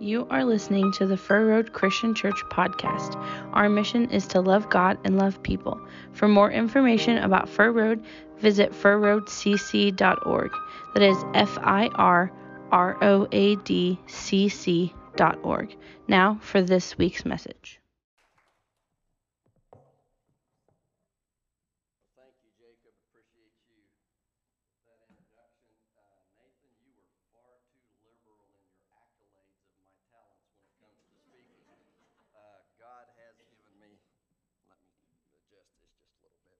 You are listening to the Fir Road Christian Church podcast. Our mission is to love God and love people. For more information about Fir Road, visit firroadcc.org. That is F I R R O A D C C dot org. Now for this week's message. Thank you, Jacob. Appreciate you. That introduction. Uh, Nathan, you were far too liberal in your accolades of my talents when it comes to speaking. Uh, God has given me, let me adjust this just a little bit,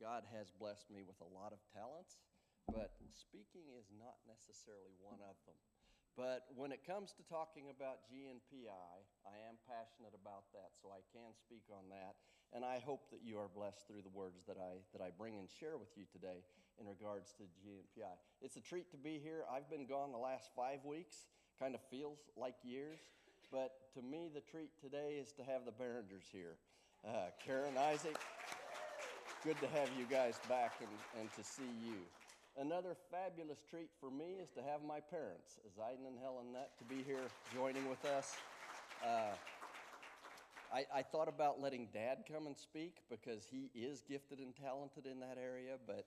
but God has blessed me with a lot of talents, but speaking is not necessarily one of them. But when it comes to talking about GNPI, I am passionate about that, so I can speak on that. And I hope that you are blessed through the words that I, that I bring and share with you today in regards to GNPI. It's a treat to be here. I've been gone the last five weeks, kind of feels like years. But to me, the treat today is to have the Berringers here. Uh, Karen Isaac, good to have you guys back and, and to see you. Another fabulous treat for me is to have my parents, Zayden and Helen Nutt, to be here joining with us. Uh, I, I, thought about letting Dad come and speak because he is gifted and talented in that area, but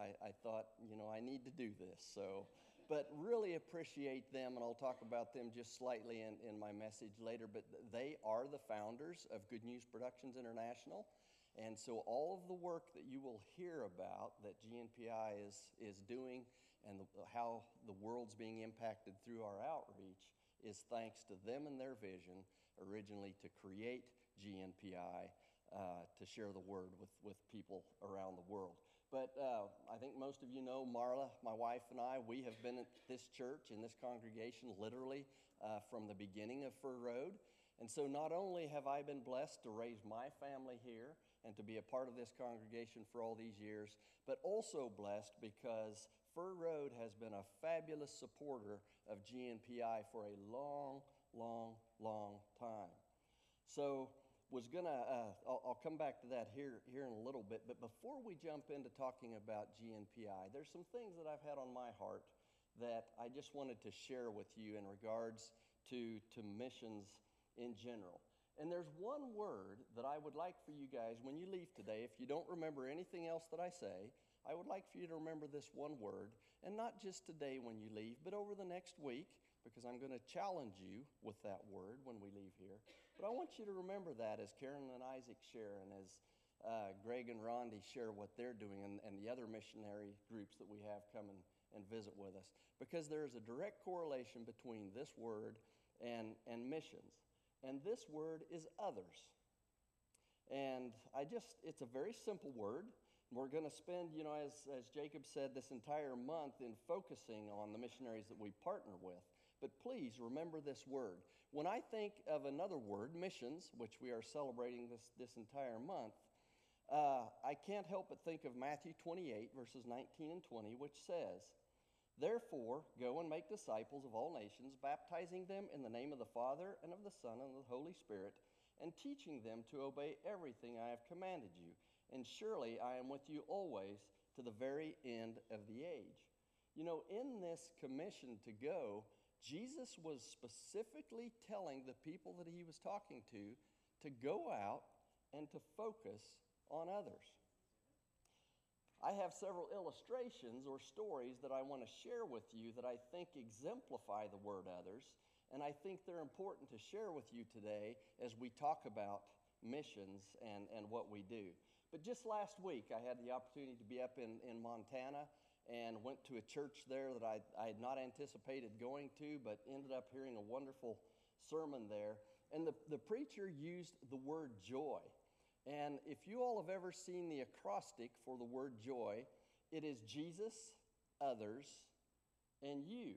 I, I thought, you know, I need to do this. So, but really appreciate them, and I'll talk about them just slightly in, in my message later. But they are the founders of Good News Productions International. And so all of the work that you will hear about that GNPI is, is doing and the, how the world's being impacted through our outreach is thanks to them and their vision originally to create GNPI uh, to share the word with, with people around the world. But uh, I think most of you know Marla, my wife, and I. We have been at this church, in this congregation, literally uh, from the beginning of Fir Road. And so not only have I been blessed to raise my family here, and to be a part of this congregation for all these years, but also blessed because Fir Road has been a fabulous supporter of GNPI for a long, long, long time. So, was gonna, uh, I'll, I'll, come back to that here, here in a little bit, but before we jump into talking about GNPI, there's some things that I've had on my heart that I just wanted to share with you in regards to, to missions in general. And there's one word that I would like for you guys when you leave today, if you don't remember anything else that I say, I would like for you to remember this one word, and not just today when you leave, but over the next week, because I'm going to challenge you with that word when we leave here. But I want you to remember that as Karen and Isaac share, and as uh, Greg and Rondi share what they're doing, and, and the other missionary groups that we have come and, and visit with us, because there is a direct correlation between this word and, and missions. And this word is others. And I just, it's a very simple word. We're going to spend, you know, as, as Jacob said, this entire month in focusing on the missionaries that we partner with. But please remember this word. When I think of another word, missions, which we are celebrating this, this entire month, uh, I can't help but think of Matthew 28, verses 19 and 20, which says, Therefore, go and make disciples of all nations, baptizing them in the name of the Father and of the Son and of the Holy Spirit, and teaching them to obey everything I have commanded you. And surely I am with you always to the very end of the age. You know, in this commission to go, Jesus was specifically telling the people that he was talking to to go out and to focus on others. I have several illustrations or stories that I want to share with you that I think exemplify the word others, and I think they're important to share with you today as we talk about missions and, and what we do. But just last week, I had the opportunity to be up in, in Montana and went to a church there that I, I had not anticipated going to, but ended up hearing a wonderful sermon there. And the, the preacher used the word joy. And if you all have ever seen the acrostic for the word joy, it is Jesus, others, and you.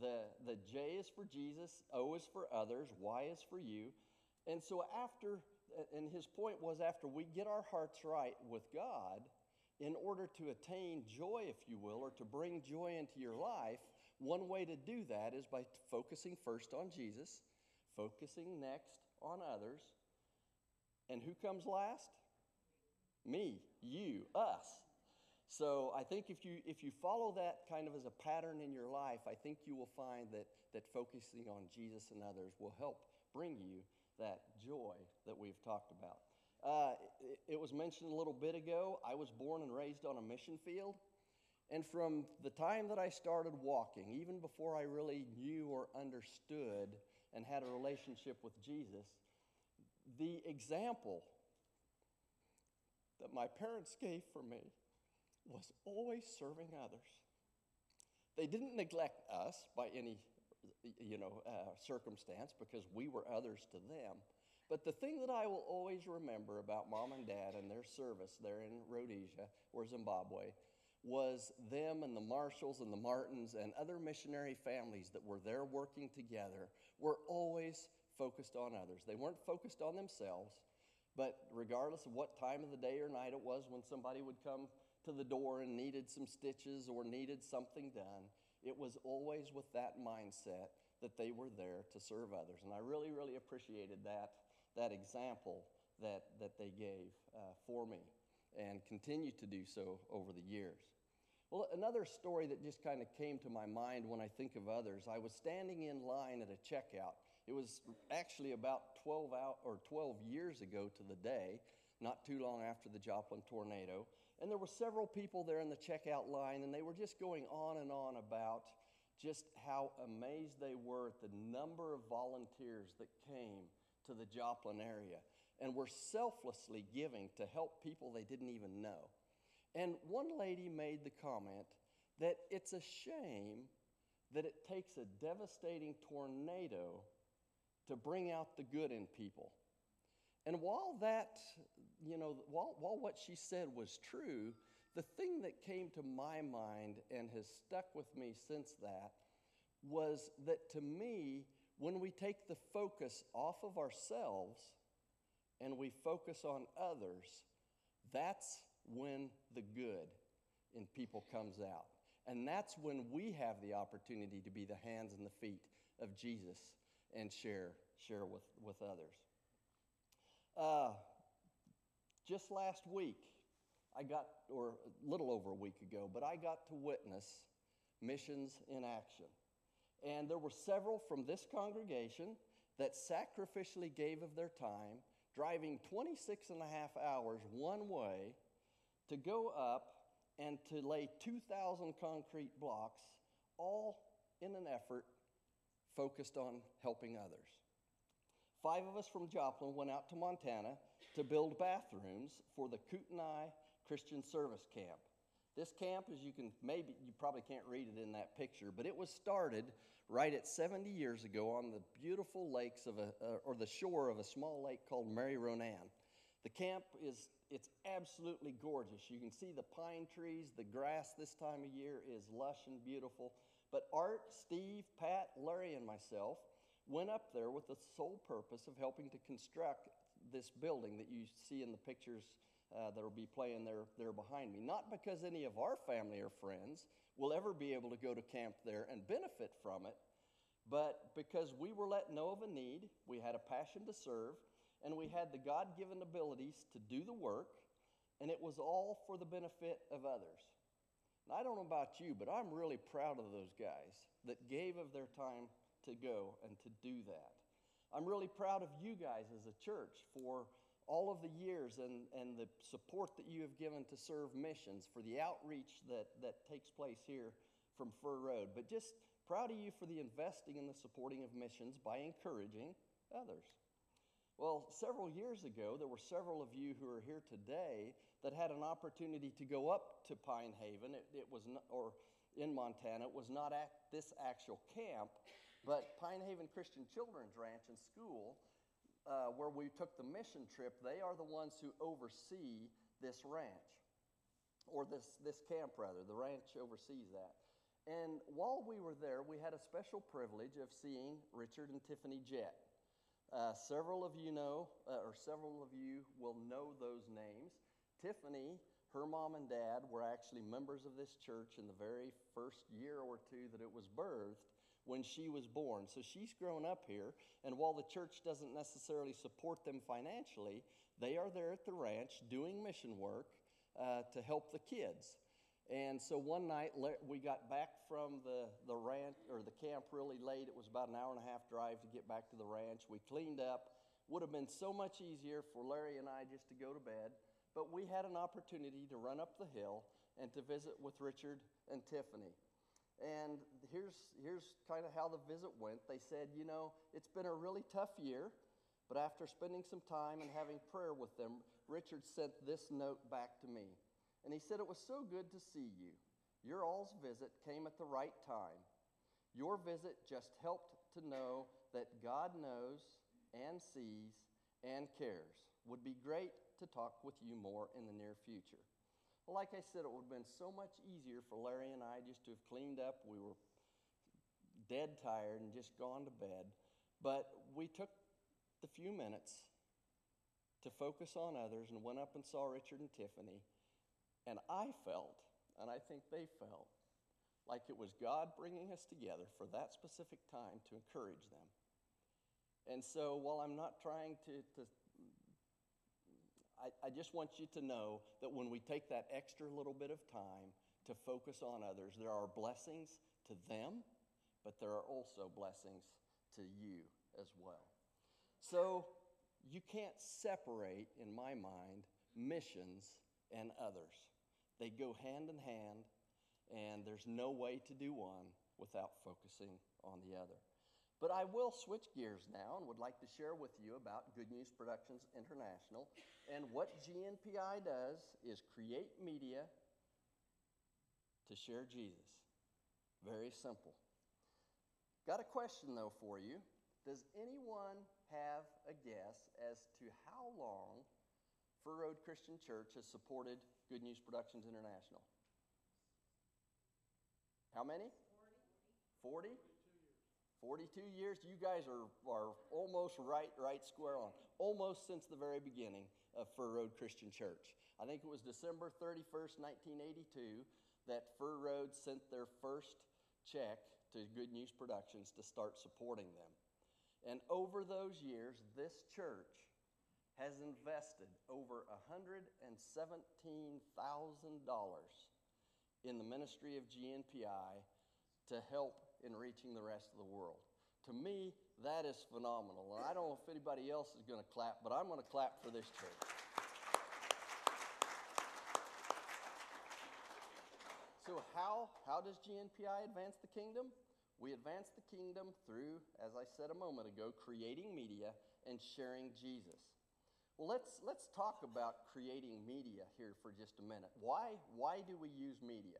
The, the J is for Jesus, O is for others, Y is for you. And so, after, and his point was after we get our hearts right with God, in order to attain joy, if you will, or to bring joy into your life, one way to do that is by focusing first on Jesus, focusing next on others, and who comes last? Me, you, us. So I think if you, if you follow that kind of as a pattern in your life, I think you will find that, that focusing on Jesus and others will help bring you that joy that we've talked about. Uh, it, it was mentioned a little bit ago. I was born and raised on a mission field. And from the time that I started walking, even before I really knew or understood and had a relationship with Jesus, the example that my parents gave for me was always serving others. They didn't neglect us by any you know, uh, circumstance because we were others to them. But the thing that I will always remember about mom and dad and their service there in Rhodesia or Zimbabwe was them and the Marshalls and the Martins and other missionary families that were there working together were always focused on others. They weren't focused on themselves, but regardless of what time of the day or night it was when somebody would come to the door and needed some stitches or needed something done, it was always with that mindset that they were there to serve others. And I really, really appreciated that, that example that, that they gave uh, for me and continue to do so over the years. Well, another story that just kind of came to my mind when I think of others, I was standing in line at a checkout. It was actually about 12 out or 12 years ago to the day, not too long after the Joplin tornado, and there were several people there in the checkout line and they were just going on and on about just how amazed they were at the number of volunteers that came to the Joplin area and were selflessly giving to help people they didn't even know. And one lady made the comment that it's a shame that it takes a devastating tornado to bring out the good in people. And while that, you know, while, while what she said was true, the thing that came to my mind and has stuck with me since that was that to me, when we take the focus off of ourselves and we focus on others, that's when the good in people comes out. And that's when we have the opportunity to be the hands and the feet of Jesus and share, share with, with others. Uh, just last week, I got, or a little over a week ago, but I got to witness missions in action. And there were several from this congregation that sacrificially gave of their time, driving 26 and a half hours one way to go up and to lay 2,000 concrete blocks, all in an effort focused on helping others. Five of us from Joplin went out to Montana to build bathrooms for the Kootenai Christian Service Camp. This camp, as you can maybe, you probably can't read it in that picture, but it was started right at 70 years ago on the beautiful lakes of a, uh, or the shore of a small lake called Mary Ronan. The camp is it's absolutely gorgeous. You can see the pine trees, the grass this time of year is lush and beautiful. But Art, Steve, Pat, Larry, and myself went up there with the sole purpose of helping to construct this building that you see in the pictures uh, that will be playing there, there behind me. Not because any of our family or friends will ever be able to go to camp there and benefit from it, but because we were let know of a need, we had a passion to serve, and we had the God given abilities to do the work, and it was all for the benefit of others. And I don't know about you, but I'm really proud of those guys that gave of their time to go and to do that. I'm really proud of you guys as a church for all of the years and, and the support that you have given to serve missions, for the outreach that, that takes place here from Fir Road. But just proud of you for the investing and the supporting of missions by encouraging others. Well, several years ago, there were several of you who are here today that had an opportunity to go up to Pine Haven. It, it was not, or in Montana. It was not at this actual camp, but Pine Haven Christian Children's Ranch and School, uh, where we took the mission trip. They are the ones who oversee this ranch, or this, this camp rather. The ranch oversees that. And while we were there, we had a special privilege of seeing Richard and Tiffany Jett. Uh, several of you know, uh, or several of you will know those names. Tiffany, her mom and dad were actually members of this church in the very first year or two that it was birthed when she was born. So she's grown up here, and while the church doesn't necessarily support them financially, they are there at the ranch doing mission work uh, to help the kids. And so one night we got back from the, the ranch or the camp really late. It was about an hour and a half drive to get back to the ranch. We cleaned up. Would have been so much easier for Larry and I just to go to bed, but we had an opportunity to run up the hill and to visit with Richard and Tiffany. And here's, here's kind of how the visit went. They said, You know, it's been a really tough year, but after spending some time and having prayer with them, Richard sent this note back to me. And he said, It was so good to see you. Your all's visit came at the right time. Your visit just helped to know that God knows and sees and cares. Would be great to talk with you more in the near future. Like I said, it would have been so much easier for Larry and I just to have cleaned up. We were dead tired and just gone to bed. But we took the few minutes to focus on others and went up and saw Richard and Tiffany. And I felt, and I think they felt, like it was God bringing us together for that specific time to encourage them. And so while I'm not trying to, to I, I just want you to know that when we take that extra little bit of time to focus on others, there are blessings to them, but there are also blessings to you as well. So you can't separate, in my mind, missions and others. They go hand in hand, and there's no way to do one without focusing on the other. But I will switch gears now and would like to share with you about Good News Productions International. And what GNPI does is create media to share Jesus. Very simple. Got a question though for you. Does anyone have a guess as to how long Fir Road Christian Church has supported Good News Productions International? How many? 40. 40? 42 years. You guys are, are almost right, right square on. Almost since the very beginning of Fir Road Christian Church. I think it was December 31st, 1982, that Fir Road sent their first check to Good News Productions to start supporting them. And over those years, this church has invested over $117,000 in the ministry of GNPI to help in reaching the rest of the world. To me, that is phenomenal. And I don't know if anybody else is going to clap, but I'm going to clap for this church. So, how, how does GNPI advance the kingdom? We advance the kingdom through, as I said a moment ago, creating media and sharing Jesus. Well, let's, let's talk about creating media here for just a minute. Why, why do we use media?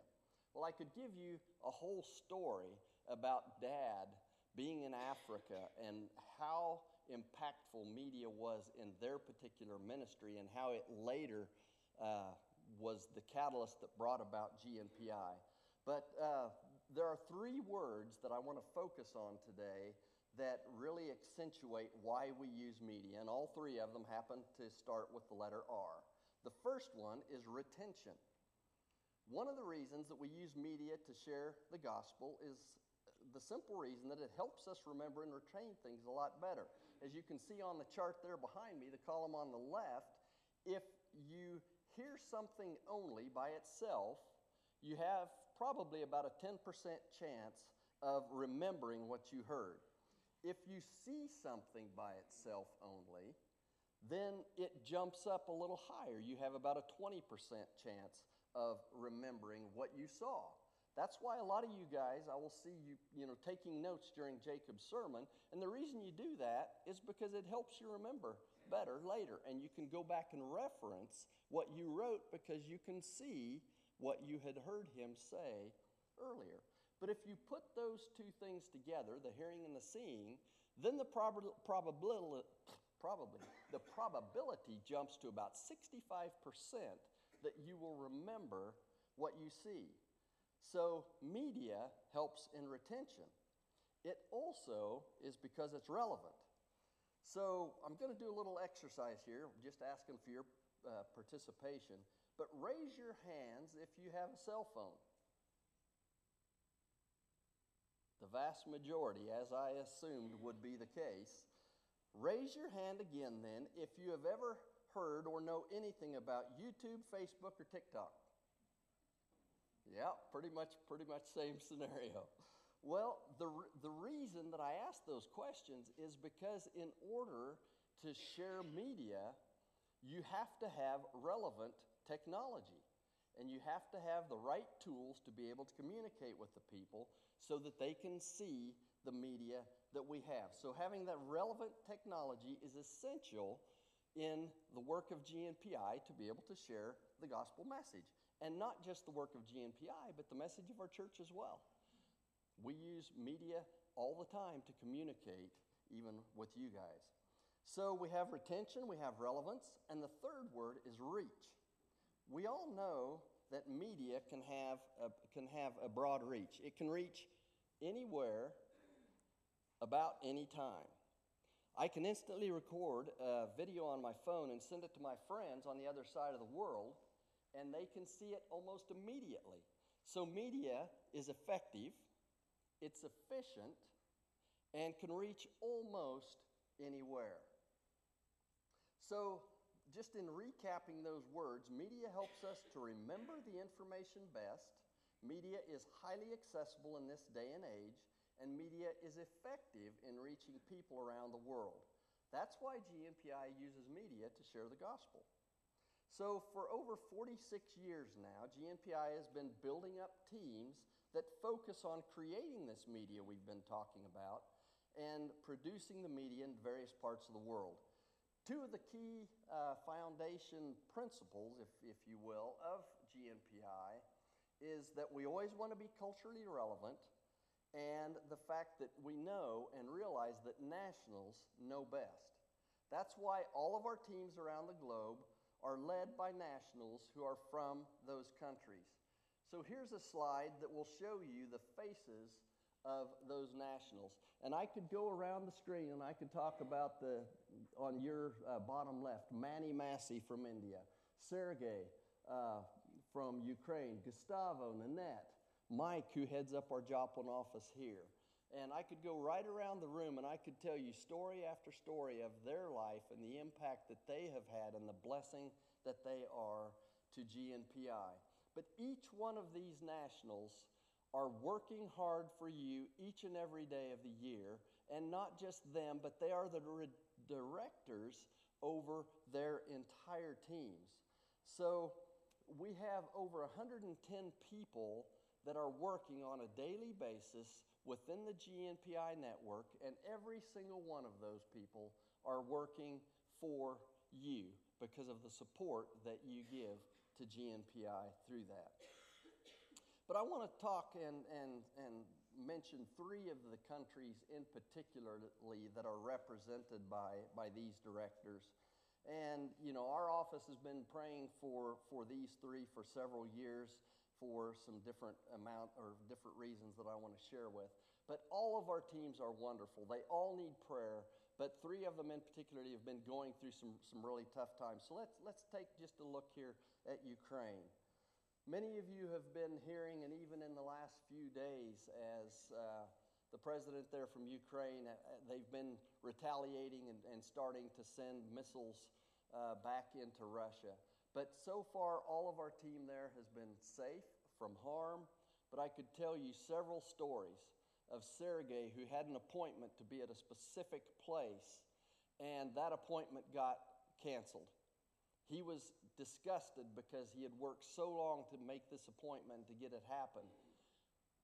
Well, I could give you a whole story about dad being in Africa and how impactful media was in their particular ministry and how it later uh, was the catalyst that brought about GNPI. But uh, there are three words that I want to focus on today that really accentuate why we use media, and all three of them happen to start with the letter R. The first one is retention. One of the reasons that we use media to share the gospel is the simple reason that it helps us remember and retain things a lot better. As you can see on the chart there behind me, the column on the left, if you hear something only by itself, you have probably about a 10% chance of remembering what you heard. If you see something by itself only, then it jumps up a little higher. You have about a 20% chance of remembering what you saw. That's why a lot of you guys, I will see you, you know, taking notes during Jacob's sermon. And the reason you do that is because it helps you remember better later. And you can go back and reference what you wrote because you can see what you had heard him say earlier. But if you put those two things together, the hearing and the seeing, then the prob- probability, probably, the probability jumps to about 65% that you will remember what you see. So, media helps in retention. It also is because it's relevant. So, I'm going to do a little exercise here, just asking for your uh, participation. But raise your hands if you have a cell phone. The vast majority, as I assumed would be the case. Raise your hand again then if you have ever heard or know anything about YouTube, Facebook, or TikTok. Yeah, pretty much, pretty much same scenario. Well, the, the reason that I ask those questions is because in order to share media, you have to have relevant technology. And you have to have the right tools to be able to communicate with the people so that they can see the media that we have. So, having that relevant technology is essential in the work of GNPI to be able to share the gospel message. And not just the work of GNPI, but the message of our church as well. We use media all the time to communicate, even with you guys. So we have retention, we have relevance, and the third word is reach. We all know that media can have a, can have a broad reach. It can reach anywhere about any time. I can instantly record a video on my phone and send it to my friends on the other side of the world, and they can see it almost immediately. So, media is effective, it's efficient, and can reach almost anywhere. So, just in recapping those words, media helps us to remember the information best. Media is highly accessible in this day and age, and media is effective in reaching people around the world. That's why GNPI uses media to share the gospel. So, for over 46 years now, GNPI has been building up teams that focus on creating this media we've been talking about and producing the media in various parts of the world. Two of the key uh, foundation principles, if, if you will, of GNPI is that we always want to be culturally relevant and the fact that we know and realize that nationals know best. That's why all of our teams around the globe are led by nationals who are from those countries. So here's a slide that will show you the faces of those nationals. And I could go around the screen and I could talk about the, on your uh, bottom left, Manny Massey from India, Sergey uh, from Ukraine, Gustavo, Nanette, Mike, who heads up our Joplin office here. And I could go right around the room and I could tell you story after story of their life and the impact that they have had and the blessing that they are to GNPI. But each one of these nationals are working hard for you each and every day of the year. And not just them, but they are the directors over their entire teams. So we have over 110 people that are working on a daily basis within the GNPI network, and every single one of those people are working for you because of the support that you give to GNPI through that. But I want to talk and, and, and mention three of the countries in particularly that are represented by, by these directors. And, you know, our office has been praying for, for these three for several years for some different amount or different reasons that I want to share with. But all of our teams are wonderful. They all need prayer, but three of them in particular have been going through some, some really tough times. So let's, let's take just a look here at Ukraine. Many of you have been hearing, and even in the last few days, as uh, the president there from Ukraine, uh, they've been retaliating and, and starting to send missiles uh, back into Russia. But so far, all of our team there has been safe from harm. But I could tell you several stories of Sergey who had an appointment to be at a specific place, and that appointment got canceled. He was disgusted because he had worked so long to make this appointment to get it happen.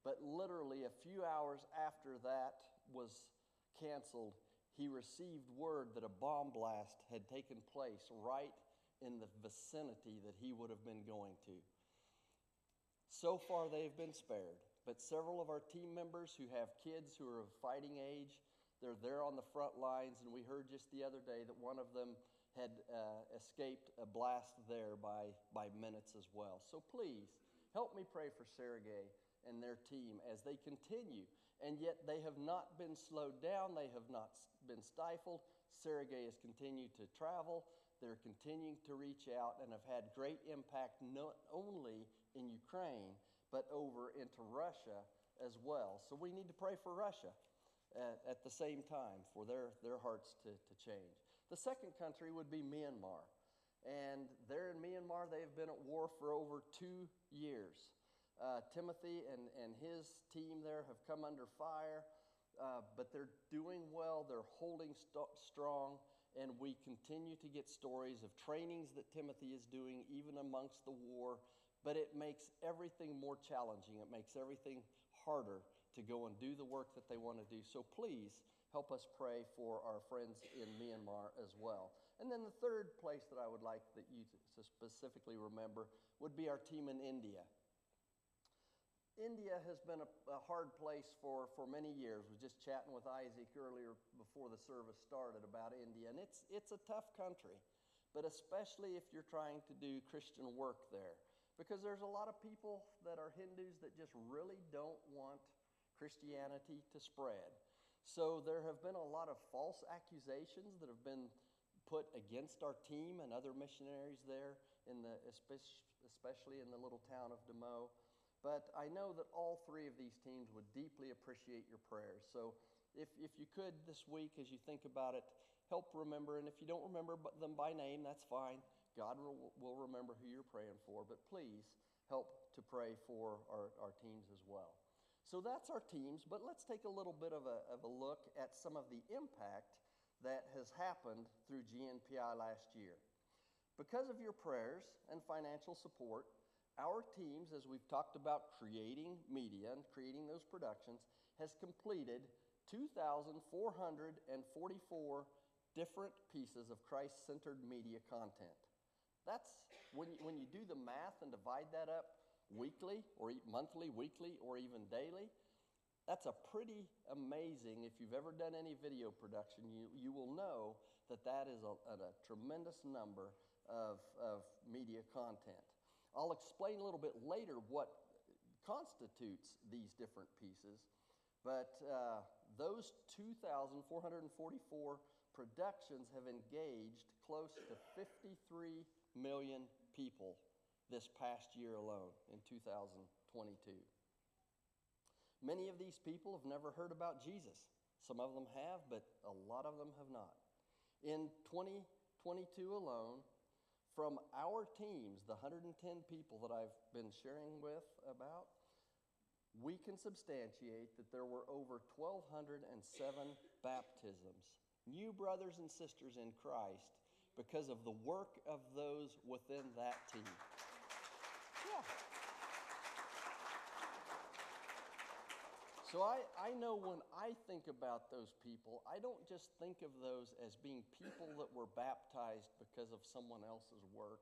But literally, a few hours after that was canceled, he received word that a bomb blast had taken place right in the vicinity that he would have been going to. So far, they've been spared, but several of our team members who have kids who are of fighting age, they're there on the front lines, and we heard just the other day that one of them had uh, escaped a blast there by, by minutes as well. So please, help me pray for Sergey and their team as they continue. And yet they have not been slowed down, they have not been stifled. Sergey has continued to travel. They're continuing to reach out and have had great impact not only in Ukraine, but over into Russia as well. So we need to pray for Russia at, at the same time for their, their hearts to, to change. The second country would be Myanmar. And there in Myanmar, they have been at war for over two years. Uh, Timothy and, and his team there have come under fire, uh, but they're doing well. They're holding st- strong, and we continue to get stories of trainings that Timothy is doing, even amongst the war. But it makes everything more challenging. It makes everything harder to go and do the work that they want to do. So please help us pray for our friends in Myanmar as well. And then the third place that I would like that you to specifically remember would be our team in India. India has been a, a, hard place for, for many years. We was just chatting with Isaac earlier before the service started about India, and it's, it's a tough country, but especially if you're trying to do Christian work there. Because there's a lot of people that are Hindus that just really don't want Christianity to spread. So there have been a lot of false accusations that have been put against our team and other missionaries there, in the, especially in the little town of Demo. But I know that all three of these teams would deeply appreciate your prayers. So if, if you could this week, as you think about it, help remember. And if you don't remember them by name, that's fine. God will, remember who you're praying for. But please help to pray for our, our teams as well. So that's our teams, but let's take a little bit of a, of a look at some of the impact that has happened through GNPI last year. Because of your prayers and financial support, our teams, as we've talked about creating media and creating those productions, has completed 2,444 different pieces of Christ centered media content. That's when you, when you do the math and divide that up weekly or monthly, weekly, or even daily, that's a pretty amazing. If you've ever done any video production, you, you will know that that is a, a, a tremendous number of, of media content. I'll explain a little bit later what constitutes these different pieces, but uh, those 2,444 productions have engaged close to 53 million people this past year alone in 2022. Many of these people have never heard about Jesus. Some of them have, but a lot of them have not. In 2022 alone, from our teams, the 110 people that I've been sharing with about, we can substantiate that there were over 1,207 baptisms, new brothers and sisters in Christ, because of the work of those within that team. Yeah. So I, I know when I think about those people, I don't just think of those as being people that were baptized because of someone else's work.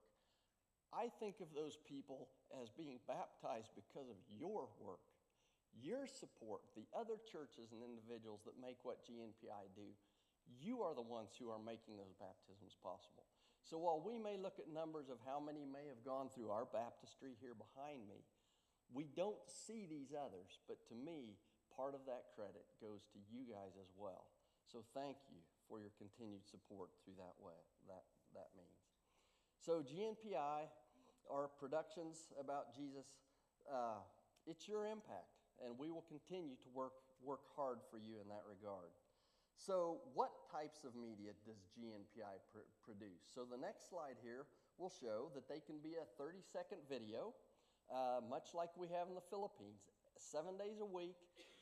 I think of those people as being baptized because of your work, your support, the other churches and individuals that make what GNPI do. You are the ones who are making those baptisms possible. So while we may look at numbers of how many may have gone through our baptistry here behind me, we don't see these others, but to me, part of that credit goes to you guys as well. So thank you for your continued support through that way, that, that means. So GNPI, our productions about Jesus, uh, it's your impact, and we will continue to work, work hard for you in that regard. So what types of media does GNPI pr- produce? So the next slide here will show that they can be a 30-second video, uh, much like we have in the Philippines seven days a week,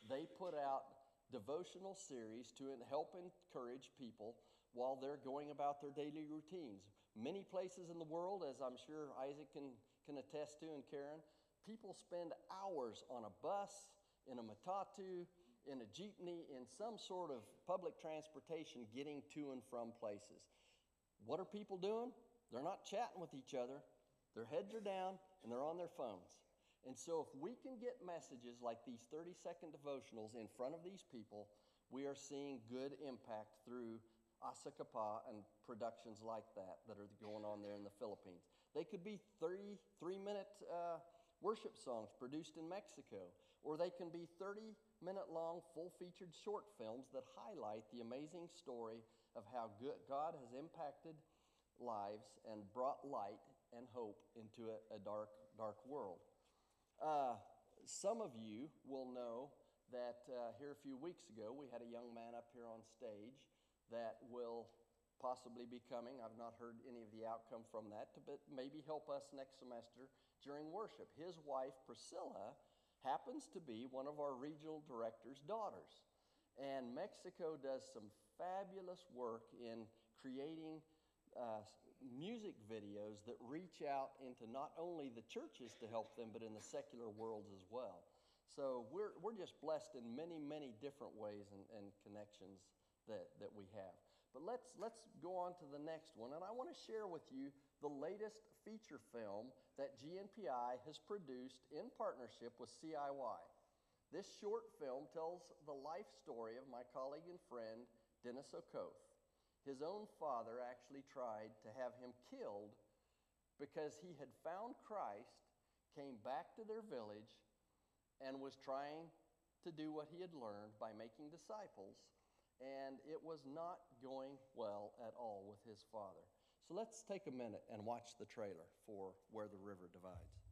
they put out devotional series to help encourage people while they're going about their daily routines. Many places in the world, as I'm sure Isaac can, can attest to and Karen, people spend hours on a bus, in a matatu, in a jeepney, in some sort of public transportation getting to and from places. What are people doing? They're not chatting with each other. Their heads are down and they're on their phones. And so, if we can get messages like these 30 second devotionals in front of these people, we are seeing good impact through Asakapa and productions like that that are going on there in the Philippines. They could be three three minute uh, worship songs produced in Mexico, or they can be 30 minute long full featured short films that highlight the amazing story of how good God has impacted lives and brought light and hope into a, a dark, dark world. Uh, some of you will know that uh, here a few weeks ago we had a young man up here on stage that will possibly be coming. I've not heard any of the outcome from that, but maybe help us next semester during worship. His wife, Priscilla, happens to be one of our regional director's daughters. And Mexico does some fabulous work in creating uh, music videos that reach out into not only the churches to help them, but in the secular worlds as well. So we're, we're just blessed in many, many different ways and, and connections that, that we have. But let's, let's go on to the next one. And I want to share with you the latest feature film that GNPI has produced in partnership with CIY. This short film tells the life story of my colleague and friend, Dennis Okoth. His own father actually tried to have him killed because he had found Christ, came back to their village, and was trying to do what he had learned by making disciples, and it was not going well at all with his father. So let's take a minute and watch the trailer for Where the River Divides.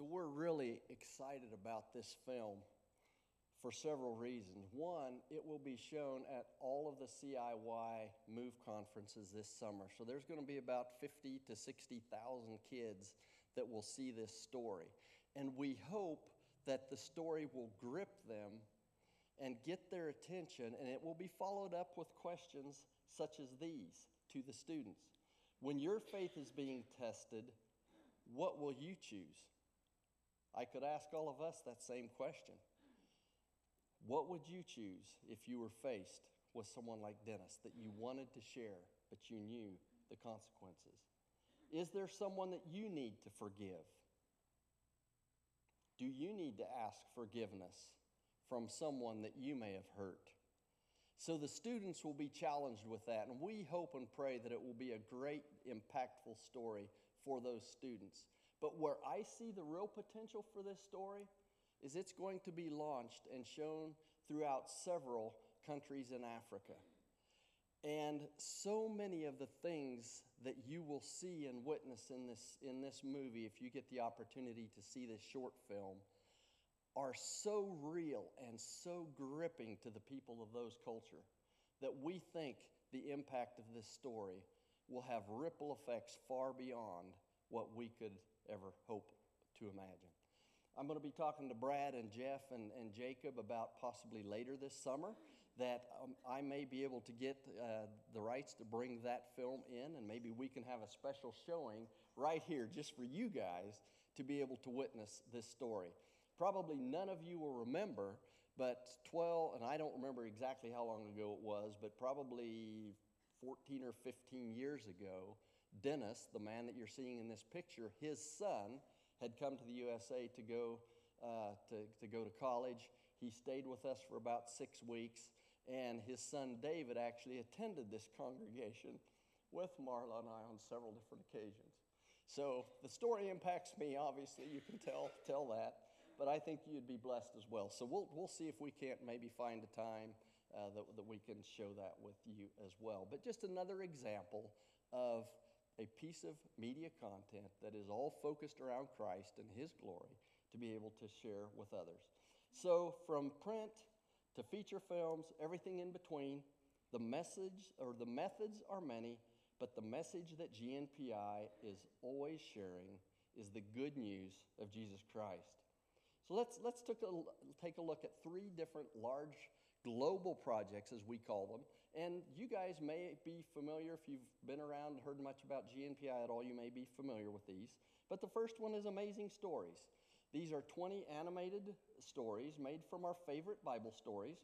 So we're really excited about this film for several reasons. One, it will be shown at all of the CIY Move conferences this summer. So there's going to be about 50 to 60,000 kids that will see this story. And we hope that the story will grip them and get their attention, and it will be followed up with questions such as these to the students. When your faith is being tested, what will you choose? I could ask all of us that same question. What would you choose if you were faced with someone like Dennis that you wanted to share, but you knew the consequences? Is there someone that you need to forgive? Do you need to ask forgiveness from someone that you may have hurt? So the students will be challenged with that, and we hope and pray that it will be a great, impactful story for those students. But where I see the real potential for this story is it's going to be launched and shown throughout several countries in Africa. And so many of the things that you will see and witness in this, in this movie, if you get the opportunity to see this short film, are so real and so gripping to the people of those culture that we think the impact of this story will have ripple effects far beyond what we could ever hope to imagine. I'm going to be talking to Brad and Jeff and, and Jacob about possibly later this summer that um, I may be able to get uh, the rights to bring that film in, and maybe we can have a special showing right here just for you guys to be able to witness this story. Probably none of you will remember, but 12, and I don't remember exactly how long ago it was, but probably 14 or 15 years ago, Dennis, the man that you're seeing in this picture, his son had come to the USA to go, uh, to, to go to college. He stayed with us for about six weeks, and his son David actually attended this congregation with Marla and I on several different occasions. So the story impacts me, obviously, you can tell, tell that, but I think you'd be blessed as well. So we'll, we'll see if we can't maybe find a time uh, that, that we can show that with you as well. But just another example of a piece of media content that is all focused around Christ and His glory to be able to share with others. So, from print to feature films, everything in between, the message or the methods are many, but the message that GNPI is always sharing is the good news of Jesus Christ. So let's, let's take, a, take a look at three different large global projects, as we call them. And you guys may be familiar, if you've been around and heard much about GNPI at all, you may be familiar with these. But the first one is Amazing Stories. These are 20 animated stories made from our favorite Bible stories,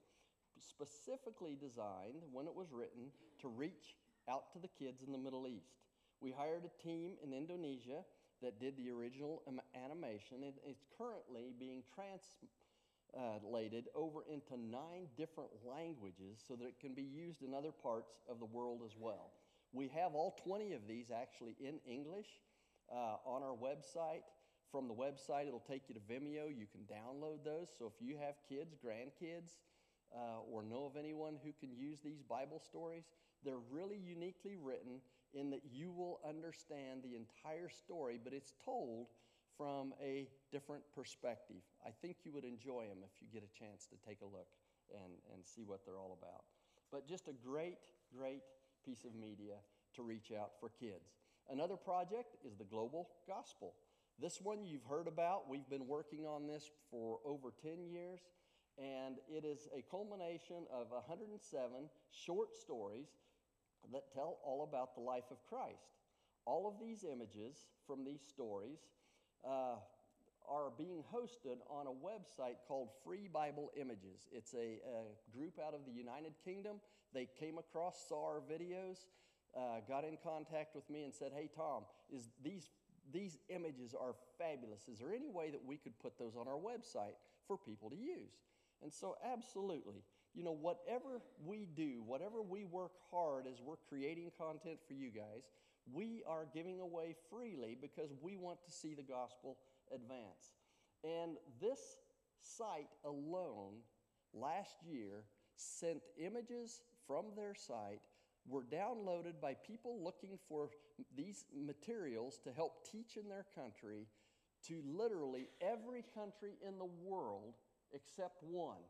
specifically designed when it was written to reach out to the kids in the Middle East. We hired a team in Indonesia that did the original animation, and it's currently being translated over into nine different languages so that it can be used in other parts of the world as well. We have all 20 of these actually in English uh, on our website. From the website, it'll take you to Vimeo. You can download those. So if you have kids, grandkids, uh, or know of anyone who can use these Bible stories, they're really uniquely written in that you will understand the entire story, but it's told from a different perspective. I think you would enjoy them if you get a chance to take a look and, and see what they're all about. But just a great, great piece of media to reach out for kids. Another project is the Global Gospel. This one you've heard about. We've been working on this for over 10 years, and it is a culmination of 107 short stories that tell all about the life of Christ. All of these images from these stories uh, are being hosted on a website called Free Bible Images. It's a, a, group out of the United Kingdom. They came across, saw our videos, uh, got in contact with me, and said, "Hey Tom, is these these images are fabulous. Is there any way that we could put those on our website for people to use?" And so, absolutely, you know, whatever we do, whatever we work hard as we're creating content for you guys, we are giving away freely because we want to see the gospel advance. And this site alone last year sent images from their site were downloaded by people looking for these materials to help teach in their country to literally every country in the world except one.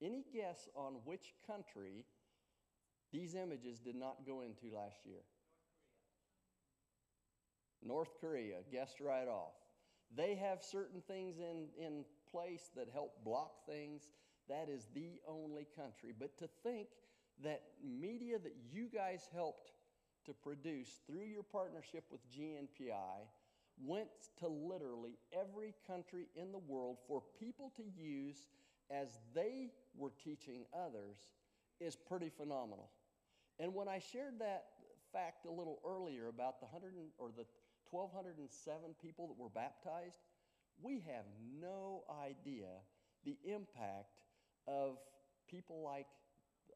Any guess on which country these images did not go into last year? North Korea, guessed right off. They have certain things in, in place that help block things. That is the only country. But to think that media that you guys helped to produce through your partnership with GNPI went to literally every country in the world for people to use as they were teaching others is pretty phenomenal. And when I shared that fact a little earlier about the 100 or the 1207 people that were baptized, we have no idea the impact of people like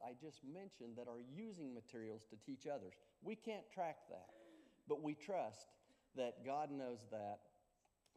I just mentioned that are using materials to teach others. We can't track that, but we trust that God knows that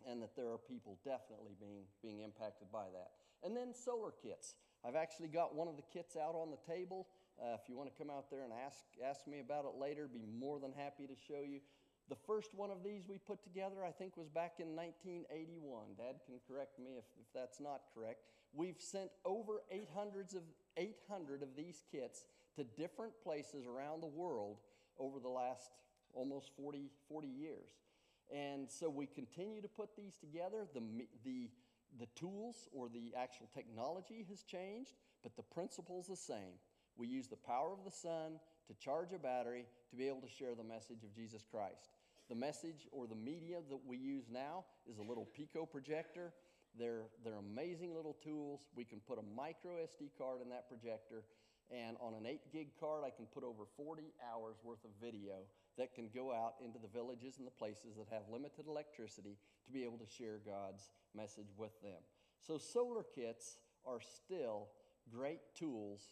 and that there are people definitely being, being impacted by that. And then solar kits. I've actually got one of the kits out on the table. Uh, if you want to come out there and ask, ask me about it later, be more than happy to show you. The first one of these we put together, I think, was back in 1981. Dad can correct me if, if that's not correct. We've sent over 800 of, 800 of these kits to different places around the world over the last almost 40, 40 years. And so we continue to put these together. The, the, the tools or the actual technology has changed, but the principle's the same. We use the power of the sun to charge a battery to be able to share the message of Jesus Christ. The message or the media that we use now is a little Pico projector. They're, they're amazing little tools. We can put a micro SD card in that projector, and on an 8 gig card, I can put over 40 hours worth of video that can go out into the villages and the places that have limited electricity to be able to share God's message with them. So, solar kits are still great tools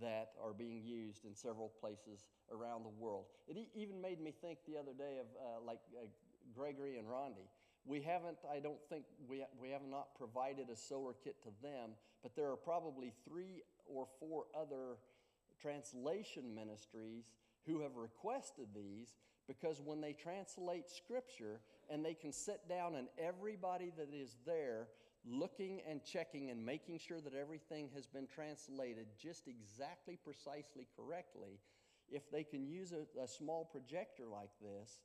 that are being used in several places around the world. It even made me think the other day of uh, like uh, Gregory and Rondi. We haven't, I don't think, we, we have not provided a solar kit to them, but there are probably three or four other translation ministries who have requested these because when they translate scripture and they can sit down and everybody that is there looking and checking and making sure that everything has been translated just exactly precisely correctly if they can use a, a small projector like this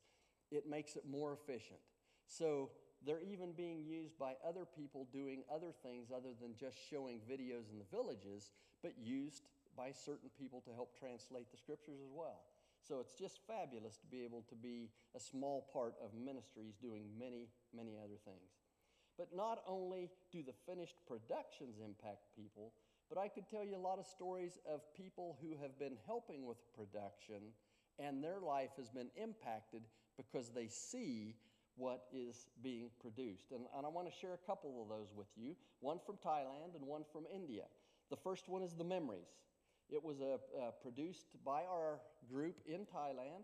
it makes it more efficient so they're even being used by other people doing other things other than just showing videos in the villages but used by certain people to help translate the scriptures as well so it's just fabulous to be able to be a small part of ministries doing many, many other things. But not only do the finished productions impact people, but I could tell you a lot of stories of people who have been helping with production and their life has been impacted because they see what is being produced. And, and I want to share a couple of those with you one from Thailand and one from India. The first one is the memories. It was a, uh, produced by our group in Thailand,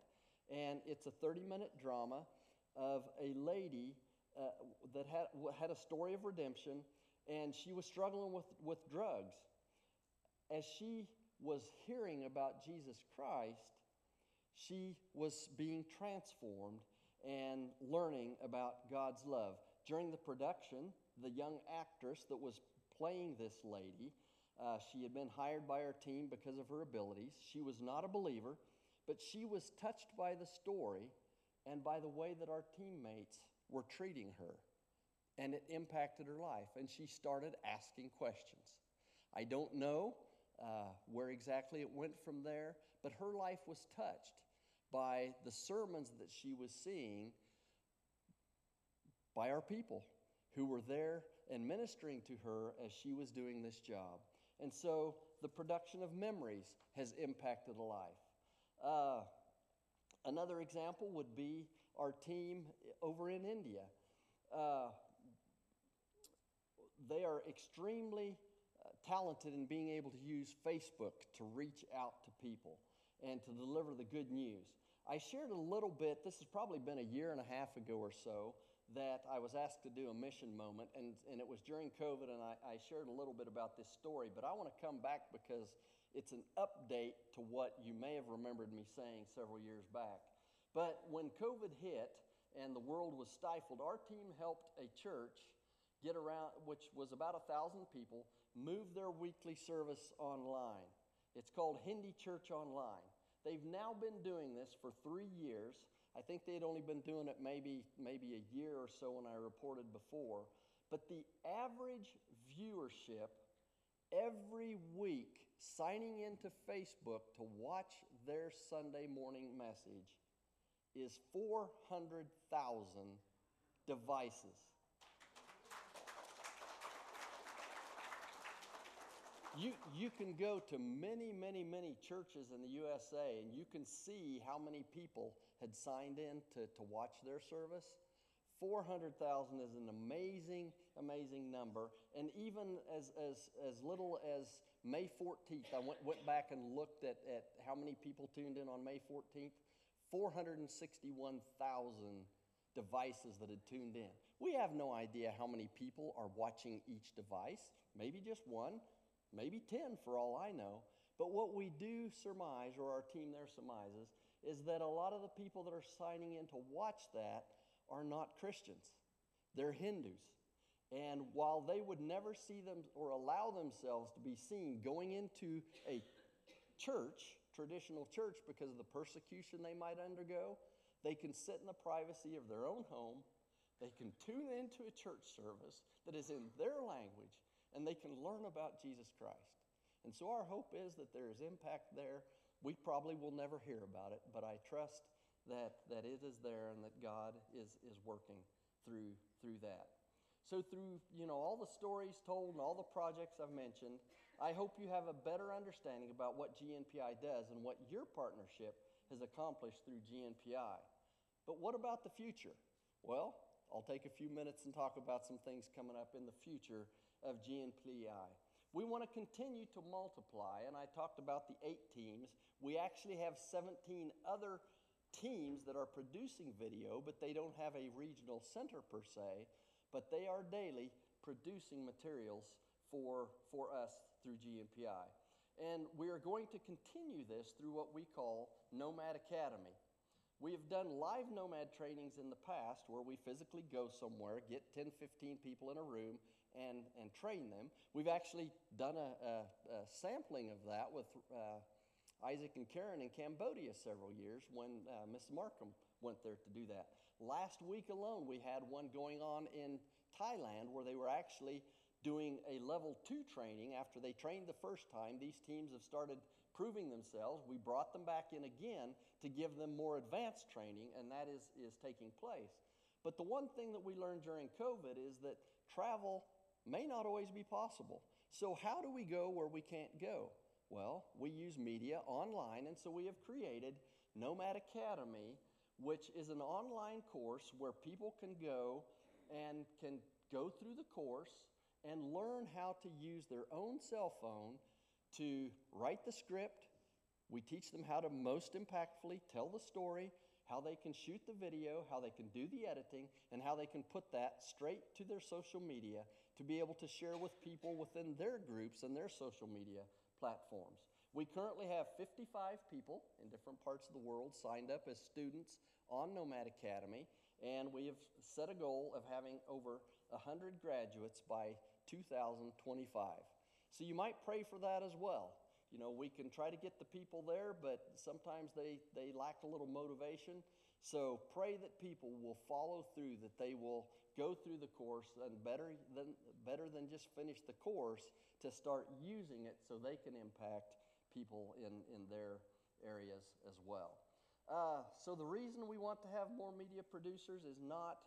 and it's a 30 minute drama of a lady uh, that had, had a story of redemption, and she was struggling with, with drugs. As she was hearing about Jesus Christ, she was being transformed and learning about God's love. During the production, the young actress that was playing this lady uh, she had been hired by our team because of her abilities. She was not a believer, but she was touched by the story and by the way that our teammates were treating her. And it impacted her life. And she started asking questions. I don't know uh, where exactly it went from there, but her life was touched by the sermons that she was seeing by our people who were there and ministering to her as she was doing this job. And so the production of memories has impacted a life. Uh, another example would be our team over in India. Uh, they are extremely uh, talented in being able to use Facebook to reach out to people and to deliver the good news. I shared a little bit, this has probably been a year and a half ago or so, that I was asked to do a mission moment, and, and it was during COVID, and I, I shared a little bit about this story, but I want to come back because it's an update to what you may have remembered me saying several years back. But when COVID hit and the world was stifled, our team helped a church get around, which was about a thousand people, move their weekly service online. It's called Hindi Church Online. They've now been doing this for three years I think they had only been doing it maybe, maybe a year or so when I reported before. But the average viewership every week signing into Facebook to watch their Sunday morning message is 400,000 devices. You, you can go to many, many, many churches in the USA and you can see how many people had signed in to, to watch their service. 400,000 is an amazing, amazing number. And even as, as, as little as May 14th, I went, went back and looked at, at how many people tuned in on May 14th 461,000 devices that had tuned in. We have no idea how many people are watching each device, maybe just one, maybe 10 for all I know. But what we do surmise, or our team there surmises, is that a lot of the people that are signing in to watch that are not Christians. They're Hindus. And while they would never see them or allow themselves to be seen going into a church, traditional church, because of the persecution they might undergo, they can sit in the privacy of their own home. They can tune into a church service that is in their language and they can learn about Jesus Christ. And so our hope is that there is impact there. We probably will never hear about it, but I trust that, that it is there and that God is, is working through, through that. So through you know all the stories told and all the projects I've mentioned, I hope you have a better understanding about what GNPI does and what your partnership has accomplished through GNPI. But what about the future? Well, I'll take a few minutes and talk about some things coming up in the future of GNPI. We want to continue to multiply, and I talked about the eight teams. We actually have 17 other teams that are producing video, but they don't have a regional center per se, but they are daily producing materials for, for us through GNPI. And we are going to continue this through what we call Nomad Academy. We have done live nomad trainings in the past where we physically go somewhere, get 10, 15 people in a room, and, and train them. We've actually done a, a, a sampling of that with uh, Isaac and Karen in Cambodia several years when uh, Miss Markham went there to do that. Last week alone, we had one going on in Thailand where they were actually doing a level two training after they trained the first time. These teams have started proving themselves. We brought them back in again to give them more advanced training, and that is, is taking place. But the one thing that we learned during COVID is that travel may not always be possible. So, how do we go where we can't go? Well, we use media online, and so we have created Nomad Academy, which is an online course where people can go and can go through the course and learn how to use their own cell phone to write the script. We teach them how to most impactfully tell the story, how they can shoot the video, how they can do the editing, and how they can put that straight to their social media to be able to share with people within their groups and their social media platforms. We currently have 55 people in different parts of the world signed up as students on Nomad Academy, and we have set a goal of having over 100 graduates by 2025. So you might pray for that as well. You know, we can try to get the people there, but sometimes they, they lack a little motivation. So pray that people will follow through, that they will go through the course, and better than, better than just finish the course, to start using it so they can impact people in, in their areas as well. Uh, so the reason we want to have more media producers is not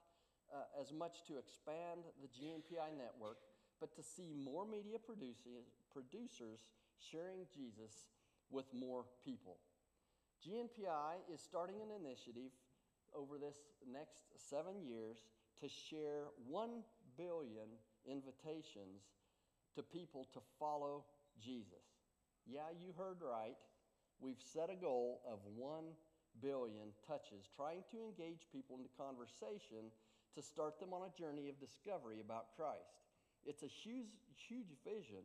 uh, as much to expand the GNPI network, but to see more media producers sharing Jesus with more people. GNPI is starting an initiative over this next seven years to share 1 billion invitations to people to follow Jesus. Yeah, you heard right. We've set a goal of 1 billion touches, trying to engage people into conversation to start them on a journey of discovery about Christ. It's a huge, huge vision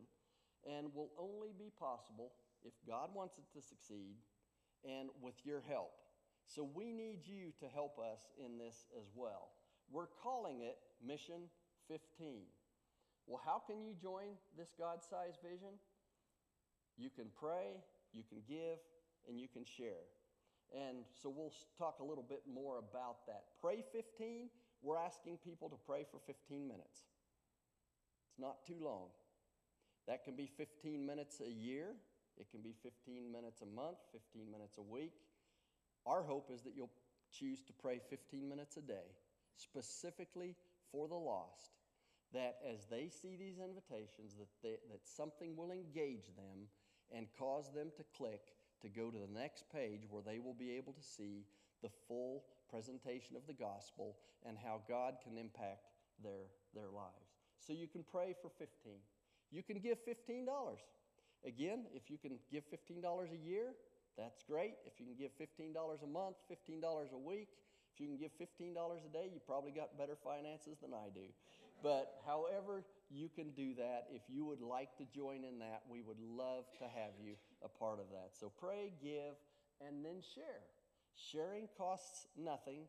and will only be possible if God wants it to succeed and with your help. So we need you to help us in this as well. We're calling it Mission 15. Well, how can you join this God sized vision? You can pray, you can give, and you can share. And so we'll talk a little bit more about that. Pray 15, we're asking people to pray for 15 minutes. It's not too long. That can be 15 minutes a year, it can be 15 minutes a month, 15 minutes a week. Our hope is that you'll choose to pray 15 minutes a day, specifically for the lost, that as they see these invitations, that, they, that something will engage them and cause them to click to go to the next page where they will be able to see the full presentation of the gospel and how God can impact their, their lives. So you can pray for 15. You can give $15. Again, if you can give $15 a year, that's great. If you can give $15 a month, $15 a week, if you can give $15 a day, you probably got better finances than I do. But however you can do that, if you would like to join in that, we would love to have you a part of that. So pray, give, and then share. Sharing costs nothing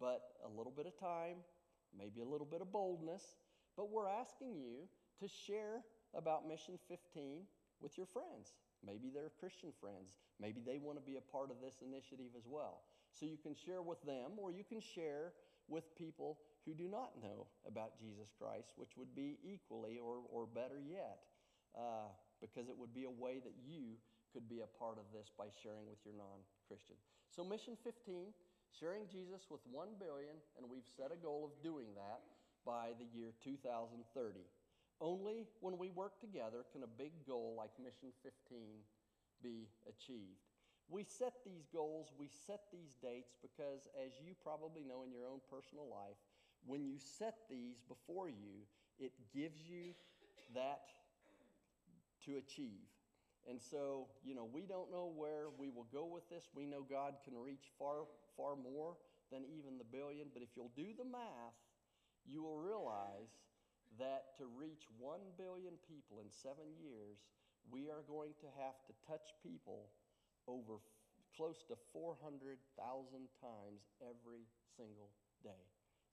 but a little bit of time, maybe a little bit of boldness, but we're asking you to share about Mission 15 with your friends. Maybe they're Christian friends. Maybe they want to be a part of this initiative as well. So you can share with them, or you can share with people who do not know about Jesus Christ, which would be equally or, or better yet, uh, because it would be a way that you could be a part of this by sharing with your non Christian. So, Mission 15, sharing Jesus with 1 billion, and we've set a goal of doing that by the year 2030. Only when we work together can a big goal like Mission 15 be achieved. We set these goals, we set these dates because, as you probably know in your own personal life, when you set these before you, it gives you that to achieve. And so, you know, we don't know where we will go with this. We know God can reach far, far more than even the billion. But if you'll do the math, you will realize that to reach 1 billion people in seven years, we are going to have to touch people over f- close to 400,000 times every single day.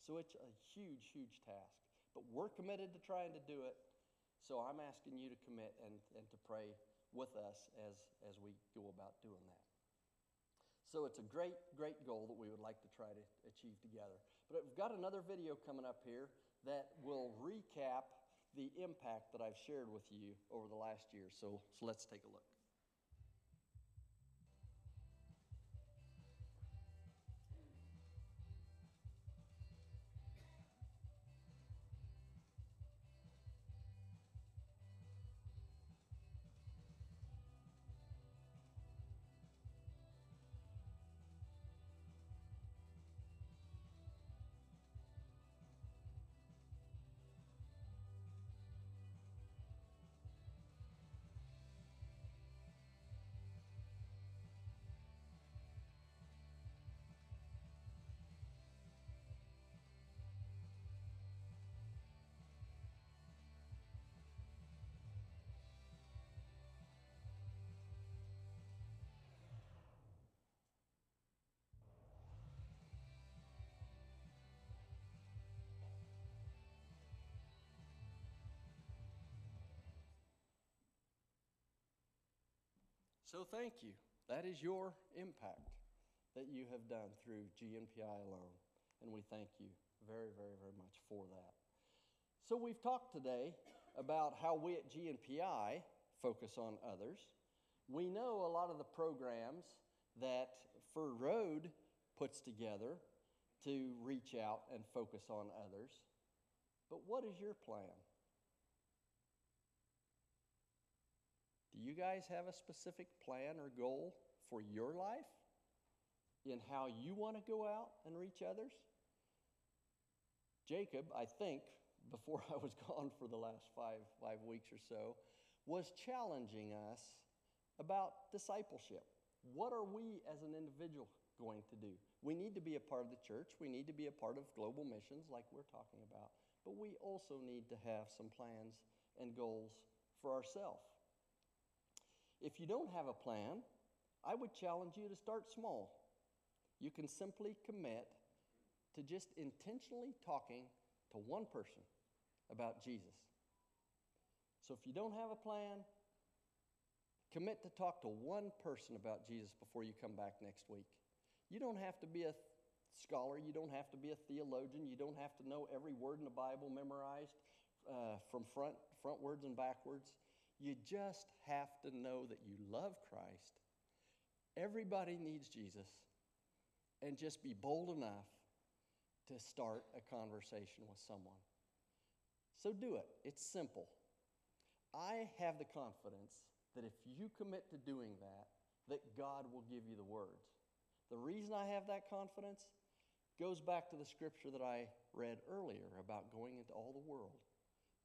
So it's a huge, huge task. But we're committed to trying to do it. So I'm asking you to commit and, and to pray with us as, as we go about doing that. So it's a great, great goal that we would like to try to achieve together. But I've got another video coming up here that will recap the impact that I've shared with you over the last year. So, so let's take a look. So thank you. That is your impact that you have done through GNPI alone. And we thank you very, very, very much for that. So we've talked today about how we at GNPI focus on others. We know a lot of the programs that Fir Road puts together to reach out and focus on others. But what is your plan? Do you guys have a specific plan or goal for your life in how you want to go out and reach others? Jacob, I think, before I was gone for the last five, five weeks or so, was challenging us about discipleship. What are we as an individual going to do? We need to be a part of the church. We need to be a part of global missions, like we're talking about. But we also need to have some plans and goals for ourselves. If you don't have a plan, I would challenge you to start small. You can simply commit to just intentionally talking to one person about Jesus. So if you don't have a plan, commit to talk to one person about Jesus before you come back next week. You don't have to be a scholar, you don't have to be a theologian, you don't have to know every word in the Bible memorized uh, from front, frontwards and backwards. You just have to know that you love Christ. Everybody needs Jesus. And just be bold enough to start a conversation with someone. So do it. It's simple. I have the confidence that if you commit to doing that, that God will give you the words. The reason I have that confidence goes back to the scripture that I read earlier about going into all the world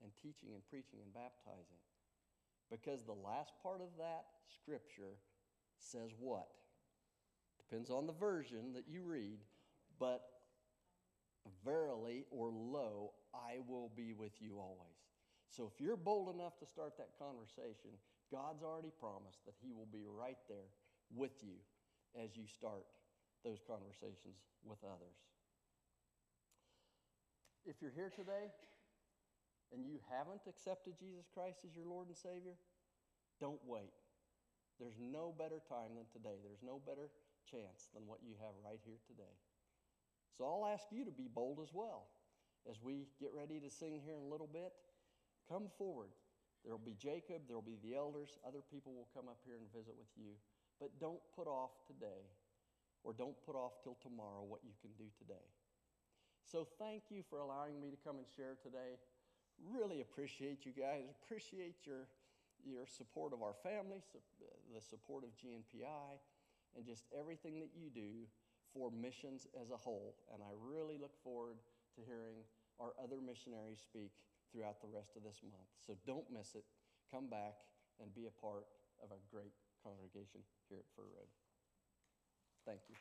and teaching and preaching and baptizing. Because the last part of that scripture says what? Depends on the version that you read, but verily or lo, I will be with you always. So if you're bold enough to start that conversation, God's already promised that He will be right there with you as you start those conversations with others. If you're here today and you haven't accepted Jesus Christ as your Lord and Savior, don't wait. There's no better time than today. There's no better chance than what you have right here today. So I'll ask you to be bold as well. As we get ready to sing here in a little bit, come forward. There will be Jacob, there will be the elders, other people will come up here and visit with you. But don't put off today, or don't put off till tomorrow what you can do today. So thank you for allowing me to come and share today. Really appreciate you guys. Appreciate your, your support of our family, the support of GNPI, and just everything that you do for missions as a whole. And I really look forward to hearing our other missionaries speak throughout the rest of this month. So don't miss it. Come back and be a part of our great congregation here at Fir Road. Thank you.